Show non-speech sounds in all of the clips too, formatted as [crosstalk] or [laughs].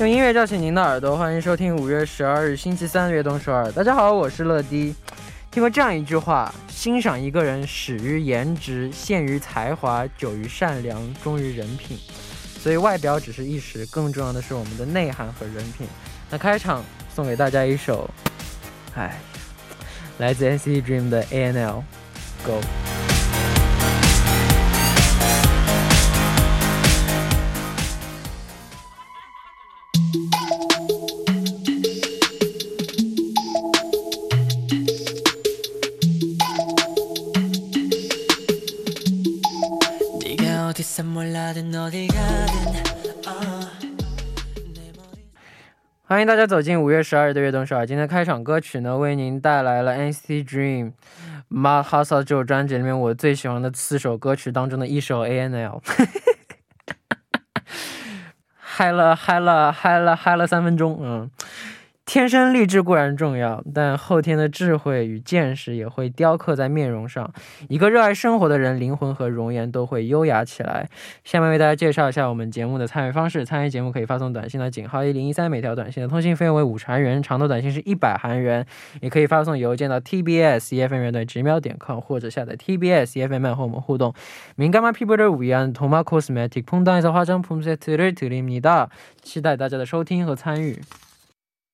用音乐叫醒您的耳朵，欢迎收听五月十二日星期三的《悦动首尔》。大家好，我是乐迪。听过这样一句话：欣赏一个人始于颜值，陷于才华，久于善良，忠于人品。所以外表只是一时，更重要的是我们的内涵和人品。那开场送给大家一首，哎，来自 NCT Dream 的 ANL，Go。迎大家走进五月十二日的悦动首尔。今天开场歌曲呢，为您带来了 NCT Dream《My House》这首专辑里面我最喜欢的四首歌曲当中的一首 ANL。[laughs] 嗨了嗨了嗨了嗨了三分钟，嗯。天生丽质固然重要，但后天的智慧与见识也会雕刻在面容上。一个热爱生活的人，灵魂和容颜都会优雅起来。下面为大家介绍一下我们节目的参与方式：参与节目可以发送短信到井号一零一三，每条短信的通信费用为五十韩元，长度短信是一百韩元。也可以发送邮件到 tbs efm 乐队直瞄点 com，或者下载 tbs efm 和我们互动。민감한피부를위한토마코스메틱퐁당에서화장품세트를드립니다期待大家的收听和参与。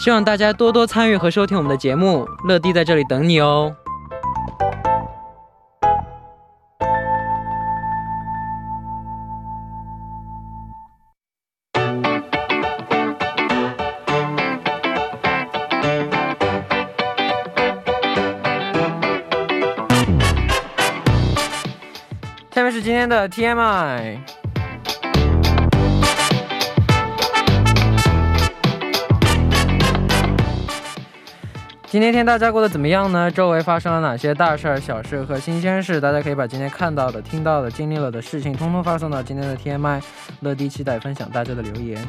希望大家多多参与和收听我们的节目。乐迪在这里等你哦。下面是今天的 TMI。今天天大家过得怎么样呢？周围发生了哪些大事儿、小事和新鲜事？大家可以把今天看到的、听到的、经历了的事情，通通发送到今天的 TMI。乐迪期待分享大家的留言。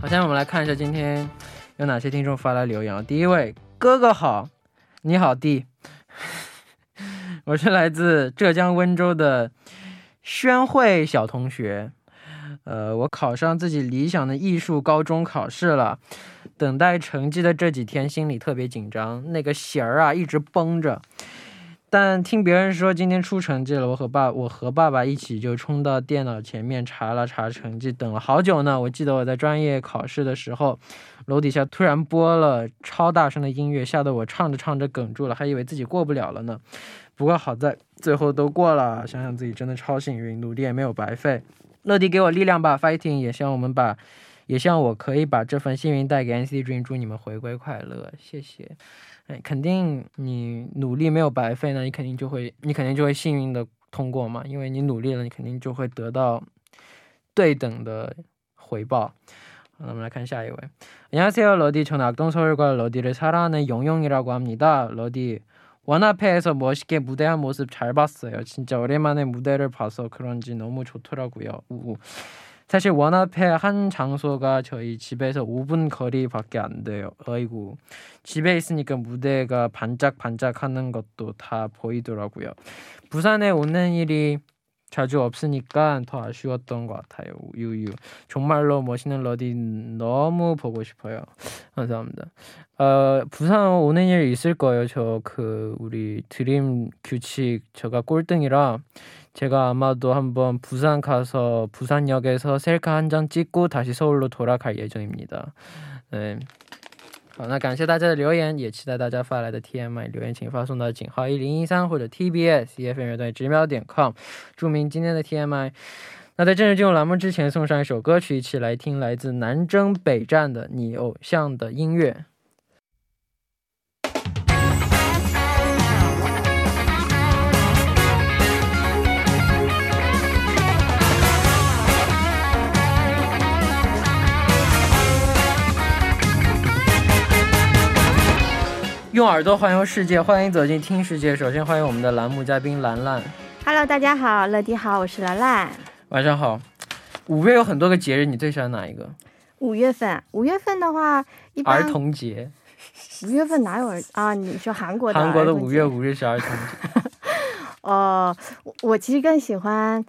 好，现在我们来看一下今天有哪些听众发来留言。第一位哥哥好，你好弟，[laughs] 我是来自浙江温州的。宣慧小同学，呃，我考上自己理想的艺术高中考试了，等待成绩的这几天心里特别紧张，那个弦儿啊一直绷着。但听别人说今天出成绩了，我和爸我和爸爸一起就冲到电脑前面查了查成绩，等了好久呢。我记得我在专业考试的时候，楼底下突然播了超大声的音乐，吓得我唱着唱着哽住了，还以为自己过不了了呢。不过好在最后都过了，想想自己真的超幸运，努力也没有白费。乐迪给我力量吧，fighting！也希望我们把，也希望我可以把这份幸运带给 NCT Dream，祝你们回归快乐，谢谢。哎，肯定你努力没有白费呢，你肯定就会，你肯定就会幸运的通过嘛，因为你努力了，你肯定就会得到对等的回报。那我们来看下一位。안녕하세요러디저는악동서울과러디를사랑하는용용이라고합니다 러디 원앞에서 멋있게 무대한 모습 잘 봤어요. 진짜 오랜만에 무대를 봐서 그런지 너무 좋더라고요. 우우. 사실 원 앞에 한 장소가 저희 집에서 5분 거리밖에 안 돼요. 아이고 집에 있으니까 무대가 반짝반짝하는 것도 다 보이더라고요. 부산에 오는 일이 자주 없으니까 더 아쉬웠던 것 같아요. 유유. 정말로 멋있는 러디 너무 보고 싶어요. 감사합니다. 어, 부산 오는 일 있을 거예요. 저 그 우리 드림 규칙 제가 꼴등이라 제가 아마도 한번 부산 가서 부산역에서 셀카 한 장 찍고 다시 서울로 돌아갈 예정입니다. 네. 好，那感谢大家的留言，也期待大家发来的 TMI 留言，请发送到井号一零一三或者 TBS EFM 乐队直瞄点 com，注明今天的 TMI。那在正式进入栏目之前，送上一首歌曲，一起来听来自南征北战的你偶像的音乐。用耳朵环游世界，欢迎走进听世界。首先欢迎我们的栏目嘉宾兰兰。Hello，大家好，乐迪好，我是兰兰。晚上好。五月有很多个节日，你最喜欢哪一个？五月份，五月份的话，一般儿童节。五月份哪有儿啊？你说韩国的韩国的五月五日是儿童节。哦、[laughs] 我我其实更喜欢，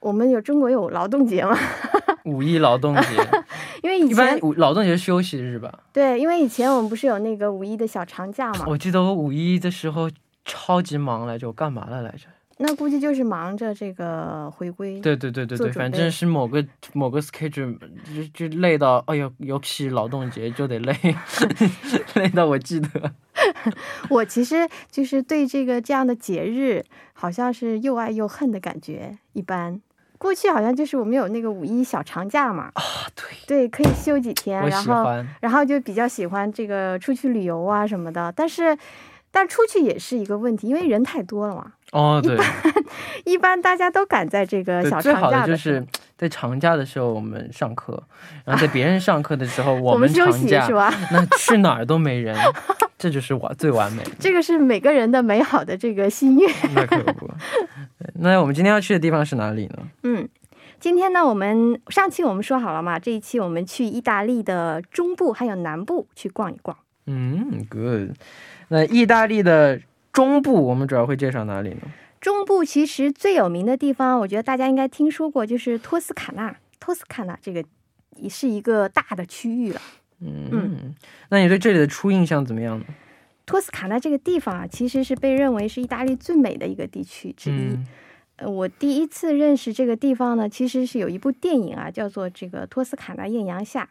我们有中国有劳动节嘛，[laughs] 五一劳动节，因为以一般劳动节是休息日吧？对，因为以前我们不是有那个五一的小长假嘛，我记得我五一的时候超级忙来着，我干嘛了来着？那估计就是忙着这个回归。对对对对对，反正是某个某个 schedule 就就累到，哎呦，尤其劳动节就得累，[laughs] 累到我记得。[laughs] 我其实就是对这个这样的节日，好像是又爱又恨的感觉。一般过去好像就是我们有那个五一小长假嘛，啊，对，对，可以休几天，然后。然后就比较喜欢这个出去旅游啊什么的。但是，但出去也是一个问题，因为人太多了嘛。哦，对，一般大家都赶在这个对，小最好的就长假时候是在长假的时候我们上课，然后在别人上课的时候 [laughs] 我我们休长假息是，吧？那去哪儿都没人，这就是完最完美。这个是每个人的美好的这个心愿。[laughs] 那可不。对那我们今天要去的地方是哪里呢？嗯，今天呢，我们上期我们说好了嘛，这一期我们去意大利的中部还有南部去逛一逛。嗯，good。那意大利的中部，我们主要会介绍哪里呢？中部其实最有名的地方，我觉得大家应该听说过，就是托斯卡纳。托斯卡纳这个也是一个大的区域了。嗯，那你对这里的初印象怎么样呢？托斯卡纳这个地方啊，其实是被认为是意大利最美的一个地区之一。我第一次认识这个地方呢，其实是有一部电影啊，叫做这个《托斯卡纳艳阳下》。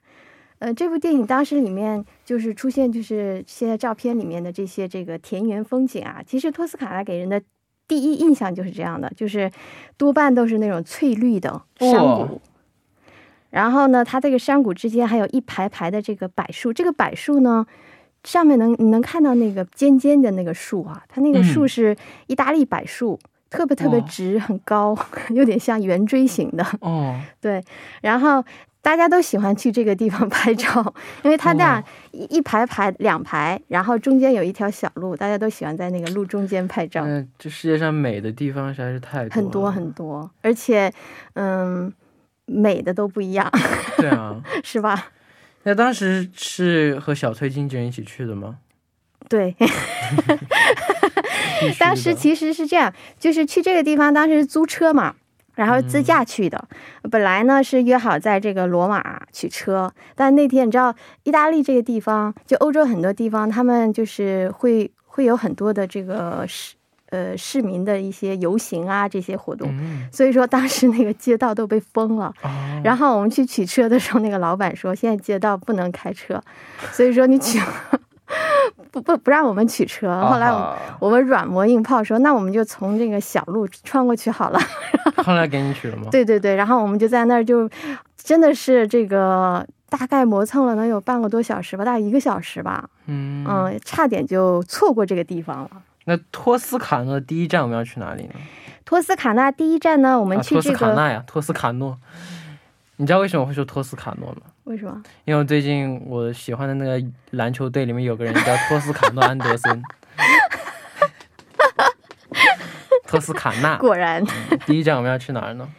呃，这部电影当时里面就是出现，就是现在照片里面的这些这个田园风景啊。其实托斯卡纳给人的第一印象就是这样的，就是多半都是那种翠绿的山哇谷。然后呢，它这个山谷之间还有一排排的这个柏树，这个柏树呢，上面能你能看到那个尖尖的那个树啊，它那个树嗯是意大利柏树，特别特别直，很高，[laughs] 有点像圆锥形的。哦，对，然后大家都喜欢去这个地方 [laughs] 拍照，因为它那样一一排排两排，然后中间有一条小路，大家都喜欢在那个路中间拍照，嗯，这世界上美的地方实在是太多很多很多，而且嗯，美的都不一样，[laughs] 对啊。是吧？那当时是和小崔经纪人一起去的吗？对，当时其实是这样，就是去这个地方，当时是租车嘛，然后自驾去的。本来呢是约好在这个罗马取车，但那天你知道，意大利这个地方，就欧洲很多地方，他们就是会会有很多的这个市呃市民的一些游行啊这些活动。嗯，所以说当时那个街道都被封了，哦，然后我们去取车的时候，那个老板说现在街道不能开车，所以说你取 [laughs] 不不不让我们取车。后来我们啊我们软磨硬泡说，那我们就从这个小路穿过去好了。[laughs] 后来给你取了吗？对对对，然后我们就在那儿就真的是这个大概磨蹭了能有半个多小时吧，大概一个小时吧。嗯嗯，差点就错过这个地方了。那托斯卡纳第一站我们要去哪里呢？托斯卡纳第一站呢，我我们去这个托斯、卡纳呀，托斯卡诺。你知道为什么会说托斯卡诺吗？为什么？因为我最近我喜欢的那个篮球队里面有个人叫托斯卡诺安德森。[laughs] 托斯卡纳，果然，第一站我们要去哪儿呢？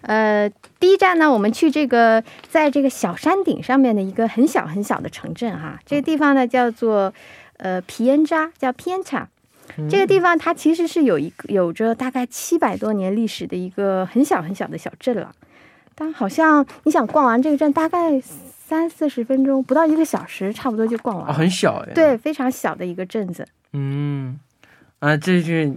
呃，第一站呢，我们去这个在这个小山顶上面的一个很小很小的城镇哈，这个地方呢叫做呃皮恩扎，叫皮恩查。这个地方它其实是有一个有着大概七百多年历史的一个很小很小的小镇了，但好像你想逛完这个镇，大概三四十分钟，不到一个小时，差不多就逛完哦，了。很小哎。，对，非常小的一个镇子。嗯，啊，这是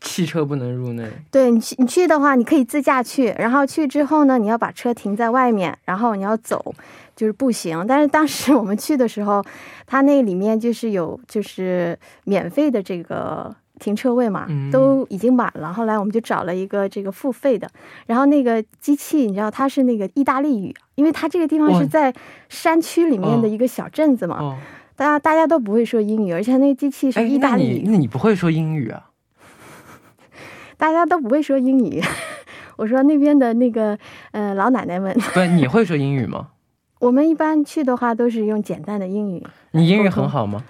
汽车不能入内。对你去你去的话，你可以自驾去，然后去之后呢，你要把车停在外面，然后你要走，就是步行。但是当时我们去的时候，它那里面就是有就是免费的这个停车位嘛，嗯都已经满了。后来我们就找了一个这个付费的，然后那个机器你知道它是那个意大利语，因为它这个地方是在山区里面的一个小镇子嘛，哦，大家大家都不会说英语，而且那个机器是哎，意大利语。那你那你不会说英语啊？[laughs] 大家都不会说英语。[laughs] 我说那边的那个呃老奶奶们，不，你会说英语吗？[laughs] 我们一般去的话都是用简单的英语。你英语很好吗？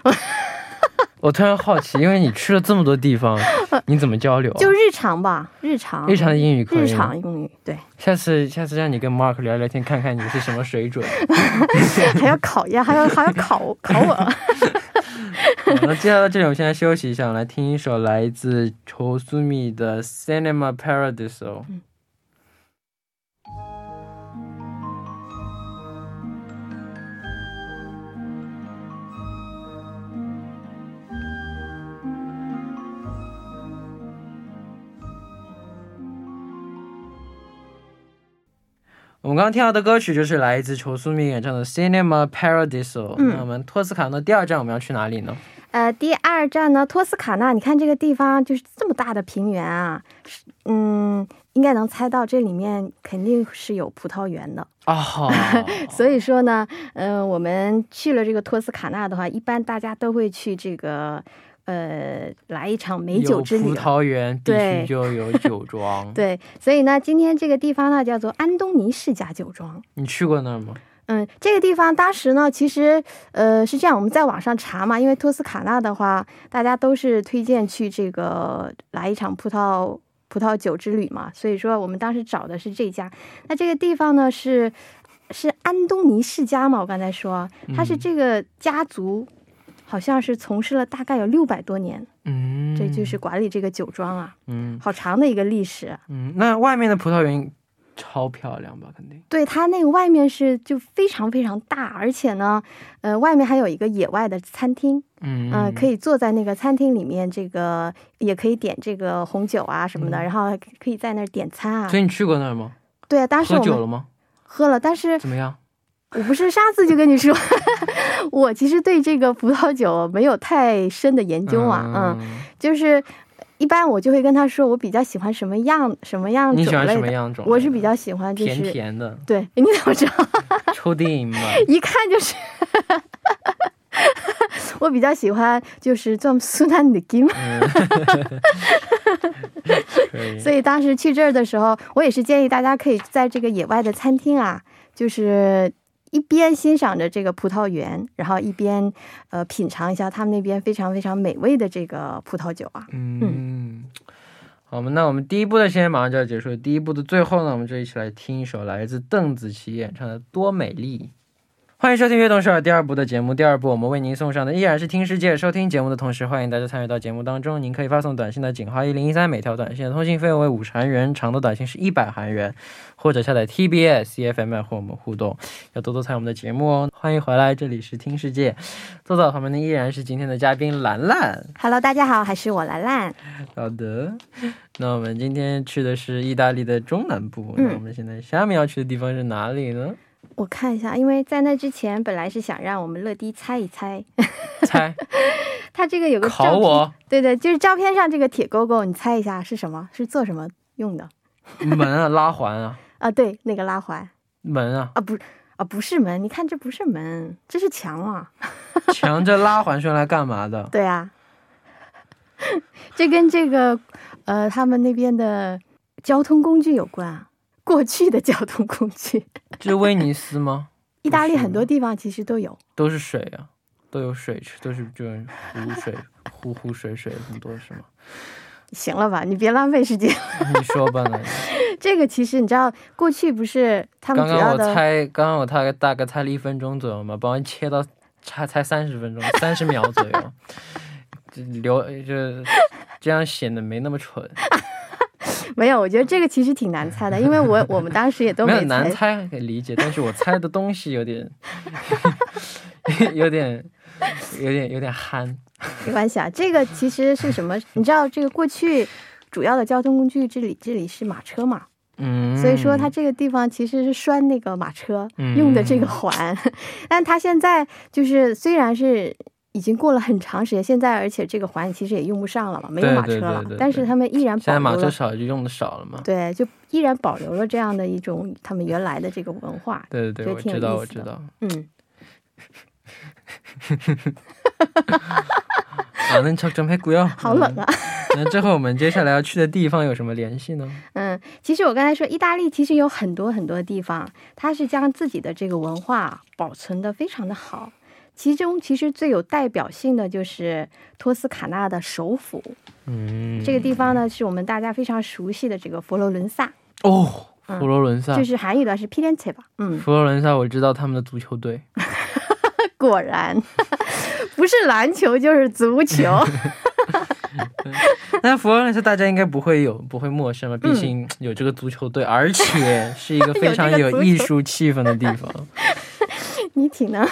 我突然好奇，因为你去了这么多地方，[laughs] 你怎么交流啊？就日常吧，日常日常的英语可以日常英语，对，下次下次让你跟 Mark 聊聊天，看看你是什么水准。[laughs] [laughs] 还要考呀，还要还要考考我。好那接下来这里，我们现在休息一下，我来听一首来自仇苏米的《Cinema Paradiso》。我们刚刚听到的歌曲就是来自仇苏米演唱的《Cinema Paradiso》。嗯那我们托斯卡纳第二站我们要去哪里呢？呃，第二站呢，托斯卡纳，你看这个地方就是这么大的平原啊，是嗯，应该能猜到这里面肯定是有葡萄园的。啊、好，[laughs] 所以说呢，嗯、我们去了这个托斯卡纳的话，一般大家都会去这个，呃，来一场美酒之有葡旅。萄园必须对就有 [laughs] 酒庄。对，所以呢，今天这个地方呢叫做安东尼世家酒庄。你去过那儿吗？嗯，这个地方当时呢，其实呃是这样，我们在网上查嘛，因为托斯卡纳的话，大家都是推荐去这个来一场葡萄葡萄酒之旅嘛，所以说我们当时找的是这家。那这个地方呢是是安东尼世家嘛，我刚才说他是嗯这个家族，好像是从事了大概有六百多年，嗯，这就是管理这个酒庄啊，嗯好长的一个历史。嗯，那外面的葡萄园超漂亮吧？肯定。对，它那个外面是就非常非常大，而且呢，呃，外面还有一个野外的餐厅，嗯嗯、可以坐在那个餐厅里面，这个也可以点这个红酒啊什么的，嗯然后还可以在那儿点餐啊所。以你去过那儿吗？对啊，当时我们喝酒了吗？喝了，但是怎么样？我不是上次就跟你说，[laughs] 我其实对这个葡萄酒没有太深的研究啊，嗯，嗯，就是一般我就会跟他说，我比较喜欢什么样什么样你喜欢什么样种？我是比较喜欢就是甜甜的，对，你怎么知道？抽电影嘛。[laughs] 一看就是。[laughs] 我比较喜欢就是这么苏南的 game。所以当时去这儿的时候，我也是建议大家可以在这个野外的餐厅啊，就是一边欣赏着这个葡萄园，然后一边呃品尝一下他们那边非常非常美味的这个葡萄酒啊。嗯，好，那我们第一步的时间马上就要结束了。第一步的最后呢，我们就一起来听一首来自邓紫棋演唱的《多美丽》。欢迎收听《悦动首尔》第二部的节目。第二部我们为您送上的依然是听世界。收听节目的同时，欢迎大家参与到节目当中。您可以发送短信的井号一零一三，每条短信的通信费用为五十韩元，长的短信是一百韩元，或者下载 TBS EFM 和我们互动。要多多参与我们的节目哦。欢迎回来，这里是听世界。坐在我旁边的依然是今天的嘉宾兰兰。Hello，大家好，还是我兰兰。好的，那我们今天去的是意大利的中南部。那我们现在下面要去的地方是哪里呢？我看一下，因为在那之前本来是想让我们乐迪猜一猜，[laughs] 猜，[laughs] 他这个有个照片，考我对对，就是照片上这个铁勾勾，你猜一下是什么？是做什么用的？门啊，拉环啊，[laughs] 啊，对，那个拉环门啊，啊，不啊，不是门，你看这不是门，这是墙啊。墙这拉环是用来干嘛的？对啊，这跟这个呃他们那边的交通工具有关啊，过去的交通工具。[laughs] 这是威尼斯吗？[laughs] 意大利很多地方其实都有。都是水啊，都有水池，都是这种湖水，[laughs] 湖湖水水很多是吗？行了吧，你别浪费时间。你说吧，那这个其实你知道，过去不是他们刚刚我猜，刚刚我大概大概猜了一分钟左右嘛，帮我切到差才三十分钟，三十秒左右，就留就这样显得没那么蠢。没有？我觉得这个其实挺难猜的，因为我我们当时也都没有没难猜可以理解，但是我猜的东西有点，[laughs] 有点，有点，有点憨。[laughs] 没关系啊。这个其实是什么？你知道，这个过去主要的交通工具这里这里是马车嘛，嗯，所以说它这个地方其实是拴那个马车嗯用的这个环，[laughs] 但它现在就是虽然是已经过了很长时间，现在而且这个环其实也用不上了嘛，没有马车了。但是他们依然现在马车少就用的少了嘛。对，就依然保留了这样的一种他们原来的这个文化。对对对，我知道我知道。嗯。哈哈哈哈哈！好，那好冷啊。那最后我们接下来要去的地方有什么联系呢？[laughs] 嗯，其实我刚才说意大利其实有很多很多地方，它是将自己的这个文化保存的非常的好。其中其实最有代表性的就是托斯卡纳的首府，嗯，这个地方呢是我们大家非常熟悉的这个佛罗伦萨，哦，佛罗伦萨，就是韩语的是 p i l e n t e 吧？嗯，佛罗伦萨我知道他们的足球队，[laughs] 果然 [laughs] 不是篮球就是足球。[laughs] 那佛罗伦萨大家应该不会有不会陌生吧？毕竟有这个足球队，而且是一个非常有艺术气氛的地方。你挺能，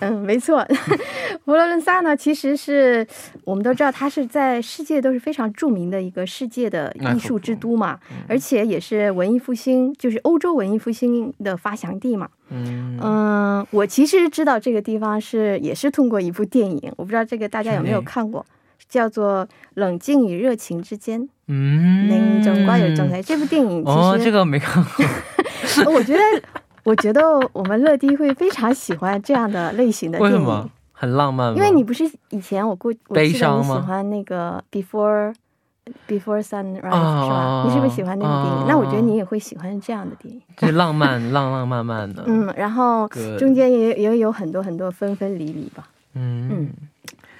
嗯，没错。[laughs] 佛罗伦萨呢，其实是我们都知道，它是在世界都是非常著名的一个世界的艺术之都嘛，而且也是文艺复兴，就是欧洲文艺复兴的发祥地嘛。嗯嗯，我其实知道这个地方是也是通过一部电影，我不知道这个大家有没有看过，叫做《冷静与热情之间》。嗯，那种瓜有正台这部电影，其实哦，这个没看过。[laughs] 我觉得。我觉得我们乐迪会非常喜欢这样的类型的电影，为什么？很浪漫因为你不是以前我估悲伤吗？喜欢那个 Before Before Sunrise 是吧？你是不是喜欢那个电影？那我觉得你也会喜欢这样的电影，就浪漫浪浪漫漫的。嗯，然后中间也也有很多很多分分离离吧。嗯嗯，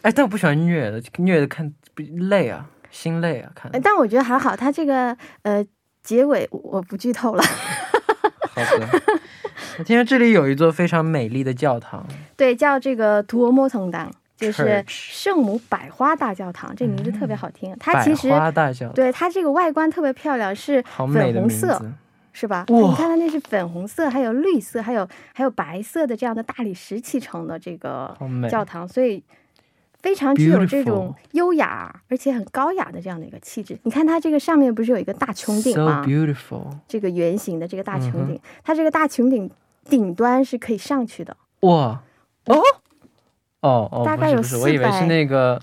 哎，但我不喜欢虐的，虐的看累啊，心累啊，看。但我觉得还好，它这个呃结尾我不剧透了。好的，我 [laughs] 听说这里有一座非常美丽的教堂，对，叫这个图欧莫通党，就是圣母百花大教堂，这名字特别好听。它其实百花大教堂，对它这个外观特别漂亮，是粉红色，是吧？你看它那是粉红色，还有绿色，还有还有白色的这样的大理石砌成的这个教堂，所以。非常具有这种优雅而且很高雅的这样的一个气质。你看它这个上面不是有一个大穹顶吗？So beautiful，这个圆形的这个大穹顶，它这个大穹顶顶端是可以上去的。哇，哦，哦哦，大概有四百。我以为是那个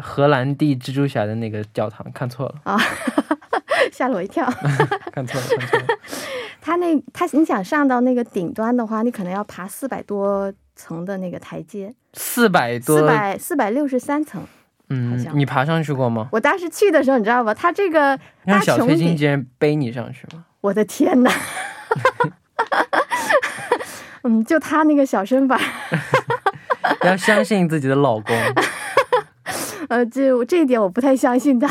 荷兰弟蜘蛛侠的那个教堂，看错了啊，[laughs] 吓了我一跳。[laughs] 看错了，看错了。[laughs] 它那它你想上到那个顶端的话，你可能要爬四百多。层的那个台阶，四百多，四百四百六十三层，嗯，你爬上去过吗？我当时去的时候，你知道吧？他这个让小崔经纪人背你上去吗？我的天哪！[laughs] 嗯，就他那个小身板，[laughs] 要相信自己的老公。[laughs] 呃，这这一点我不太相信他。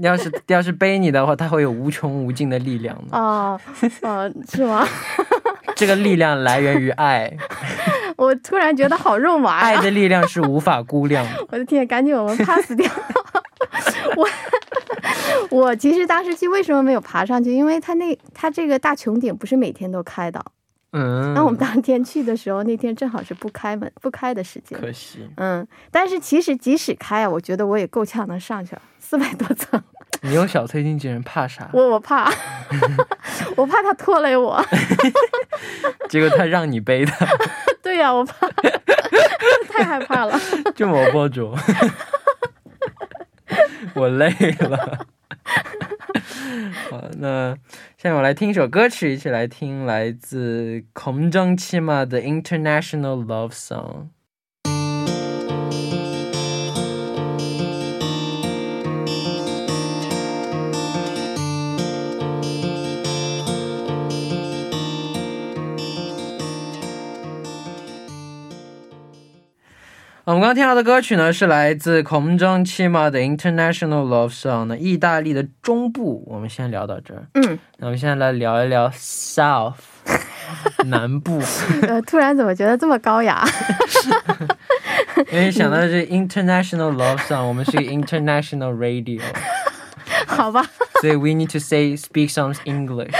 要是要是背你的话，他会有无穷无尽的力量的。啊啊，是吗？这个力量来源于爱。我突然觉得好肉麻呀！[laughs] 爱的力量是无法估量的。[laughs] 我的天，赶紧我们 pass 掉。我我其实当时去为什么没有爬上去？因为它那它这个大穹顶不是每天都开的。嗯。那我们当天去的时候，那天正好是不开门不开的时间。可惜。嗯，但是其实即使开啊，我觉得我也够呛能上去了，四百多层。你用小崔经纪人，怕啥？我我怕，[laughs] 我怕他拖累我。[laughs] 结果他让你背的。[laughs] 对呀，我怕，太害怕了。就我博主，我累了。好，那下面我来听一首歌曲，一起来听来自空中七马的《International Love Song》。我们刚刚听到的歌曲呢，是来自空中七马的 International Love Song。呢意大利的中部，我们先聊到这儿。嗯，那我们现在来聊一聊 South 南部。呃，突然怎么觉得这么高雅？因为想到这 International Love Song，我们是个 International Radio。好吧。所以 We need to say speak some English。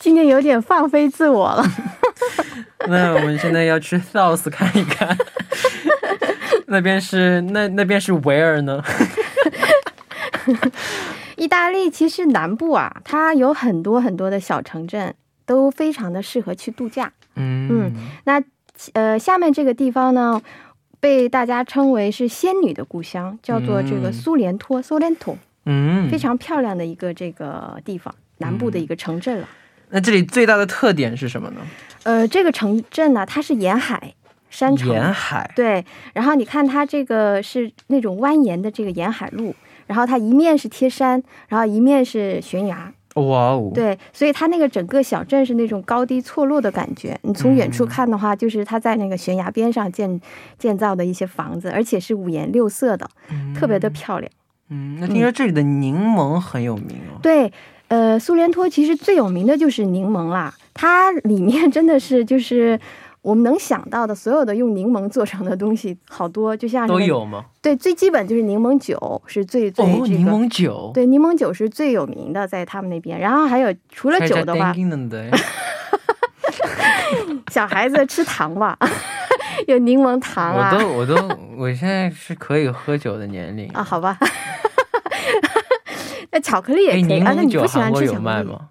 今天有点放飞自我了。那我们现在要去 South 看一看。那边是那那边是维尔呢？[laughs] 意大利其实南部啊，它有很多很多的小城镇，都非常的适合去度假。嗯嗯，那呃，下面这个地方呢，被大家称为是仙女的故乡，叫做这个苏联托苏联托。嗯，非常漂亮的一个这个地方，南部的一个城镇了。那这里最大的特点是什么呢？呃，这个城镇呢，它是沿海。山城沿海对，然后你看它这个是那种蜿蜒的这个沿海路，然后它一面是贴山，然后一面是悬崖，哇哦，对，所以它那个整个小镇是那种高低错落的感觉。你从远处看的话，就是它在那个悬崖边上建建造的一些房子，而且是五颜六色的，特别的漂亮。嗯，那听说这里的柠檬很有名哦。对，呃，苏联托其实最有名的就是柠檬啦，它里面真的是就是我们能想到的所有的用柠檬做成的东西，好多，就像都有吗？对，最基本就是柠檬酒是最最哦，这个。柠檬酒。对，柠檬酒是最有名的，在他们那边。然后还有除了酒的话，[laughs] 小孩子吃糖吧，[laughs] 有柠檬糖啊。我都我都我现在是可以喝酒的年龄啊，好吧。[laughs] 那巧克力也可以啊，那你不喜欢吃巧克力吗？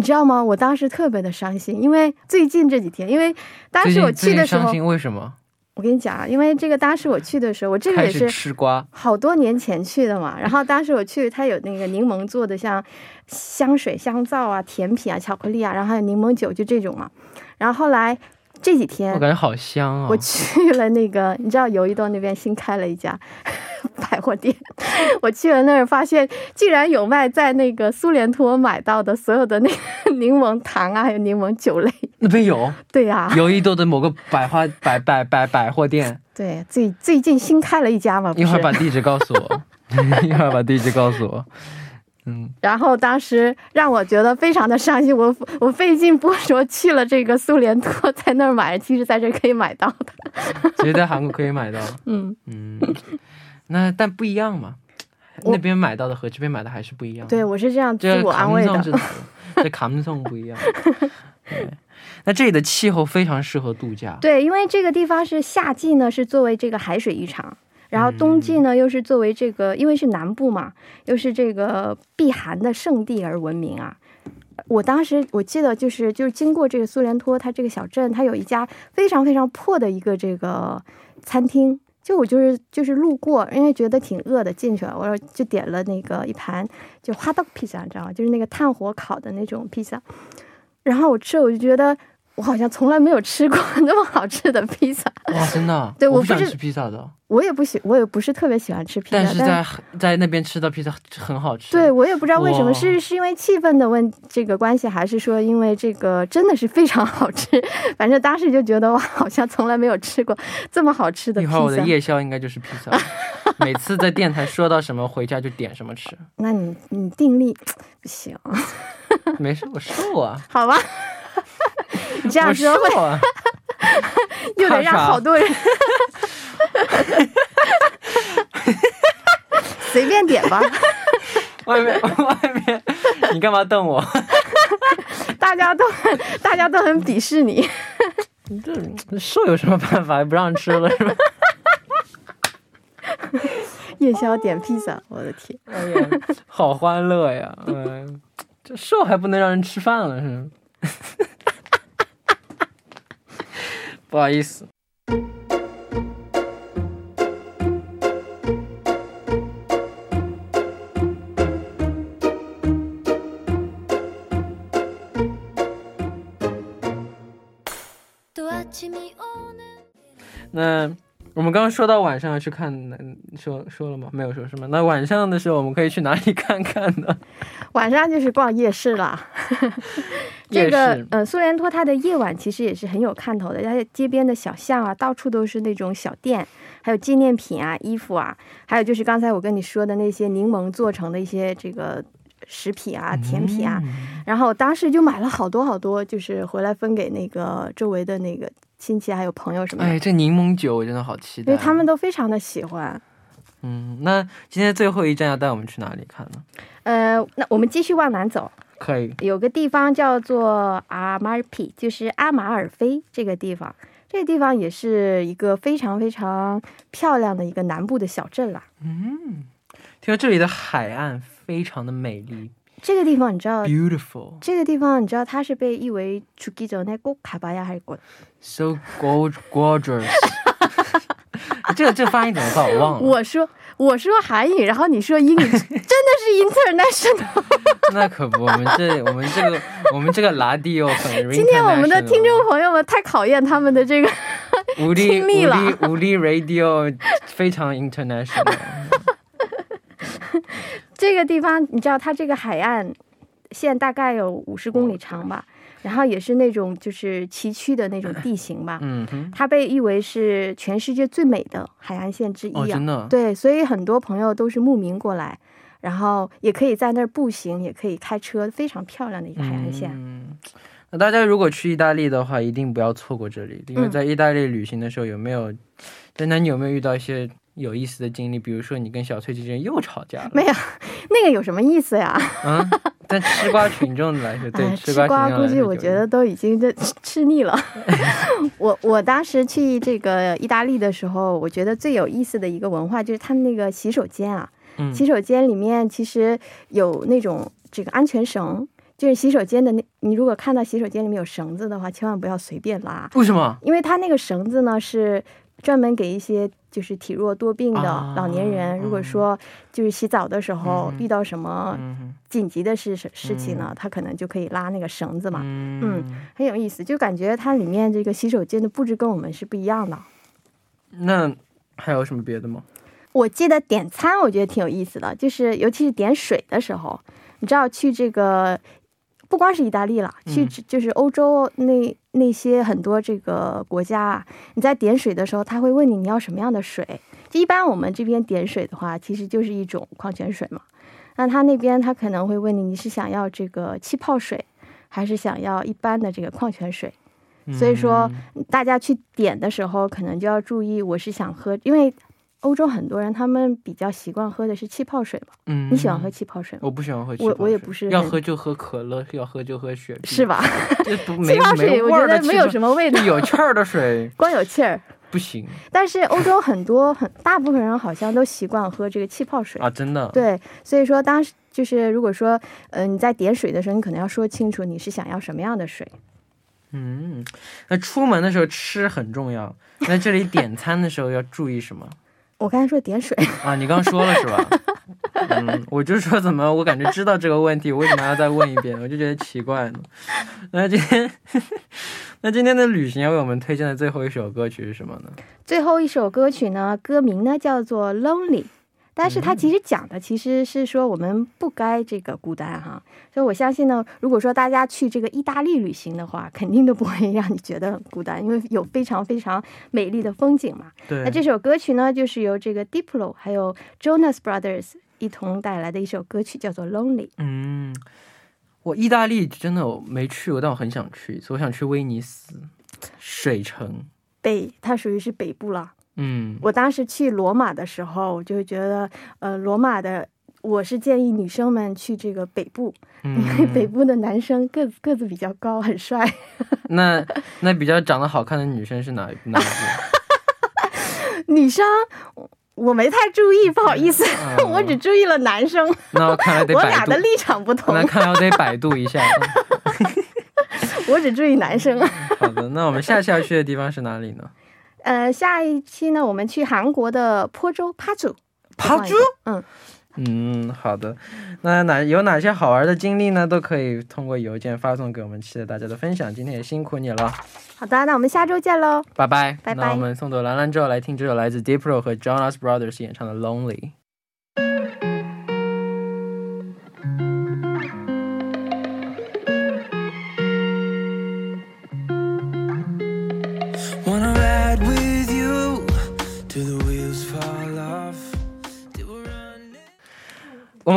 你知道吗？我当时特别的伤心，因为最近这几天，因为当时我去的时候，为什么？我跟你讲啊，因为这个当时我去的时候，我这个也是吃瓜，好多年前去的嘛。然后当时我去，他有那个柠檬做的，像香水、香皂啊、甜品啊、巧克力啊，然后还有柠檬酒，就这种嘛。然后后来这几天，我感觉好香啊！我去了那个，你知道，友谊洞那边新开了一家百货店，[laughs] 我去了那儿，发现竟然有卖在那个苏联托买到的所有的那个 [laughs] 柠檬糖啊，还有柠檬酒类。那边有？[laughs] 对呀，有一多的某个百花百百百百货店。对，最最近新开了一家嘛。一会儿把地址告诉我，一会儿把地址告诉我。嗯，然后当时让我觉得非常的伤心，我我费劲不说去了这个苏联托，在那儿买，其实在这可以买到的。其实，在韩国可以买到。嗯嗯，那但不一样嘛，那边买到的和这边买的还是不一样。对，我是这样自我安慰的。这卡姆松不一样。[laughs] 对，那这里的气候非常适合度假。对，因为这个地方是夏季呢，是作为这个海水浴场。然后冬季呢，又是作为这个，因为是南部嘛，又是这个避寒的圣地而闻名啊。我当时我记得就是就是经过这个苏联托，它这个小镇，它有一家非常非常破的一个这个餐厅，就我就是就是路过，因为觉得挺饿的，进去了，我就点了那个一盘就花刀披萨，你知道吗？就是那个炭火烤的那种披萨。然后我吃，我就觉得。我好像从来没有吃过那么好吃的披萨。哇，真的？[laughs] 对，我不是吃披萨的。我也不喜，我也不是特别喜欢吃披萨。但是在在那边吃的披萨很好吃。对，我也不知道为什么，是是因为气氛的问这个关系，还是说因为这个真的是非常好吃？[laughs] 反正当时就觉得我好像从来没有吃过这么好吃的披萨。一会儿我的夜宵应该就是披萨。[laughs] 每次在电台说到什么，回家就点什么吃。那你你定力不行。没事，我瘦啊。好吧。[laughs] 你这样说会，[laughs] 又得让好多人 [laughs] 随便点吧。外面外面，你干嘛瞪我？大家都大家都很鄙视你。你这瘦有什么办法？不让吃了是吧？夜宵点披萨，我的天！哎呀，好欢乐呀！嗯，这瘦还不能让人吃饭了是？不好意思。那我们刚刚说到晚上要去看，说说了吗？没有说是吗？那晚上的时候我们可以去哪里看看呢？[laughs] 晚上就是逛夜市了。[laughs] 这个呃，苏联托它的夜晚其实也是很有看头的。它街边的小巷啊，到处都是那种小店，还有纪念品啊、衣服啊，还有就是刚才我跟你说的那些柠檬做成的一些这个食品啊、甜品啊。然后当时就买了好多好多，就是回来分给那个周围的那个亲戚还有朋友什么的。哎，这柠檬酒我真的好期待，因为他们都非常的喜欢。嗯，那今天最后一站要带我们去哪里看呢？呃，那我们继续往南走。可以有个地方叫做阿马尔皮，就是阿马尔菲这个地方。这个地方也是一个非常非常漂亮的一个南部的小镇啦。嗯，听说这里的海岸非常的美丽。这个地方你知道？Beautiful。这个地方你知道它是被译为出基州那个卡巴亚还是过？So gorgeous。[laughs] 这个这发音怎么搞？我忘了。我说。我说韩语，然后你说英语，真的是 international。[laughs] 那可不，我们这我们这个我们这个拉蒂又很。[laughs] 今天我们的听众朋友们太考验他们的这个听力了。武力 radio 非常 international。这个地方你知道，它这个海岸，线大概有五十公里长吧，然后也是那种就是崎岖的那种地形吧。嗯哼，它被誉为是全世界最美的海岸线之一哦，啊。真的，对，所以很多朋友都是慕名过来，然后也可以在那儿步行，也可以开车，非常漂亮的一个海岸线。嗯，那大家如果去意大利的话，一定不要错过这里，因为嗯在意大利旅行的时候，有没有，真的你有没有遇到一些有意思的经历？比如说你跟小翠之间又吵架了，没有，那个有什么意思呀？[laughs] 嗯，但吃瓜群众来说，对，哎，吃吃瓜瓜估计我觉得都已经这吃吃腻了。[laughs] 我我当时去这个意大利的时候，我觉得最有意思的一个文化就是他们那个洗手间啊，嗯洗手间里面其实有那种这个安全绳，就是洗手间的那，你如果看到洗手间里面有绳子的话，千万不要随便拉，为什么？因为它那个绳子呢是专门给一些就是体弱多病的啊老年人，如果说就是洗澡的时候嗯遇到什么嗯紧急的事事情呢，他可能就可以拉那个绳子嘛，嗯很有意思，就感觉它里面这个洗手间的布置跟我们是不一样的。那还有什么别的吗？我记得点餐，我觉得挺有意思的，就是尤其是点水的时候，你知道去这个不光是意大利了，去嗯就是欧洲那那些很多这个国家啊，你在点水的时候，他会问你你要什么样的水。就一般我们这边点水的话，其实就是一种矿泉水嘛。那他那边他可能会问你，你是想要这个气泡水，还是想要一般的这个矿泉水？所以说嗯大家去点的时候，可能就要注意，我是想喝，因为欧洲很多人他们比较习惯喝的是气泡水嘛。嗯，你喜欢喝气泡水吗？我不喜欢喝气我泡水我也不是要喝就喝可乐，要喝就喝雪碧，[laughs] 是？吧？这不没气泡水我觉得没有什么么味道，有气儿的水 [laughs] 光有气儿。不行但是欧洲很多很大部分人好像都习惯喝这个气泡水。啊，真的。对，所以说当时就是如果说，呃，你在点水的时候，你可能要说清楚你是想要什么样的水。嗯，那出门的时候吃很重要。那这里点餐的时候要注意什么我刚才说点水，啊？你刚说了是吧？[laughs] 嗯，我就说怎么我感觉知道这个问题，我为什么要再问一遍？我就觉得奇怪呢。那今天，那今天的旅行要为我们推荐的最后一首歌曲是什么呢？最后一首歌曲呢，歌名呢叫做《Lonely》，但是他其实讲的其实是说我们不该这个孤单哈。所以我相信呢，如果说大家去这个意大利旅行的话，肯定都不会 [laughs] 让你觉得很孤单，因为有非常非常美丽的风景嘛。对，那这首歌曲呢，就是由这个 Diplo 还有 Jonas Brothers 一同带来的一首歌曲，叫做《Lonely》。嗯，我意大利真的我没去过，但我很想去一次。我想去威尼斯水城。北，它属于是北部了。嗯，我当时去罗马的时候，我就会觉得，呃，罗马的，我是建议女生们去这个北部，因为北嗯部的男生个子个子比较高，很帅。[laughs] 那那比较长得好看的女生是哪哪一 [laughs] 女生我我没太注意，不好意思，部？我只注意了男生，嗯那我看来得我俩的，立场不同那，看来我得百度一下。[laughs] 我只注意男生。好的，那我们下次要去的地方是哪里呢？呃，下一期呢，我们去韩国的坡州帕祖。帕祖，嗯，嗯，好的。那哪有哪些好玩的经历呢？都可以通过邮件发送给我们，期待大家的分享。今天也辛苦你了，好的，那我们下周见喽。拜拜。拜拜那我们送走兰兰之后，来听这首来自 Diplo 和 Jonas Brothers 演唱的《Lonely》。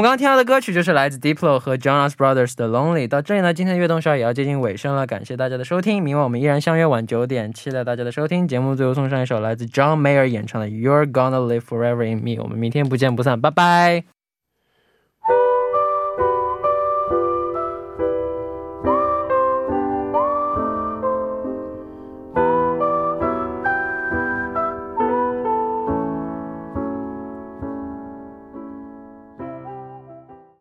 刚刚听到的歌曲就是来自 Diplo 和 Jonas Brothers 的《Lonely》。到这里呢，今天的悦动少也要接近尾声了，感谢大家的收听。明晚我们依然相约晚九点，期待大家的收听。节目最后送上一首来自 John Mayer 演唱的《You're Gonna Live Forever in Me》。我们明天不见不散，拜拜。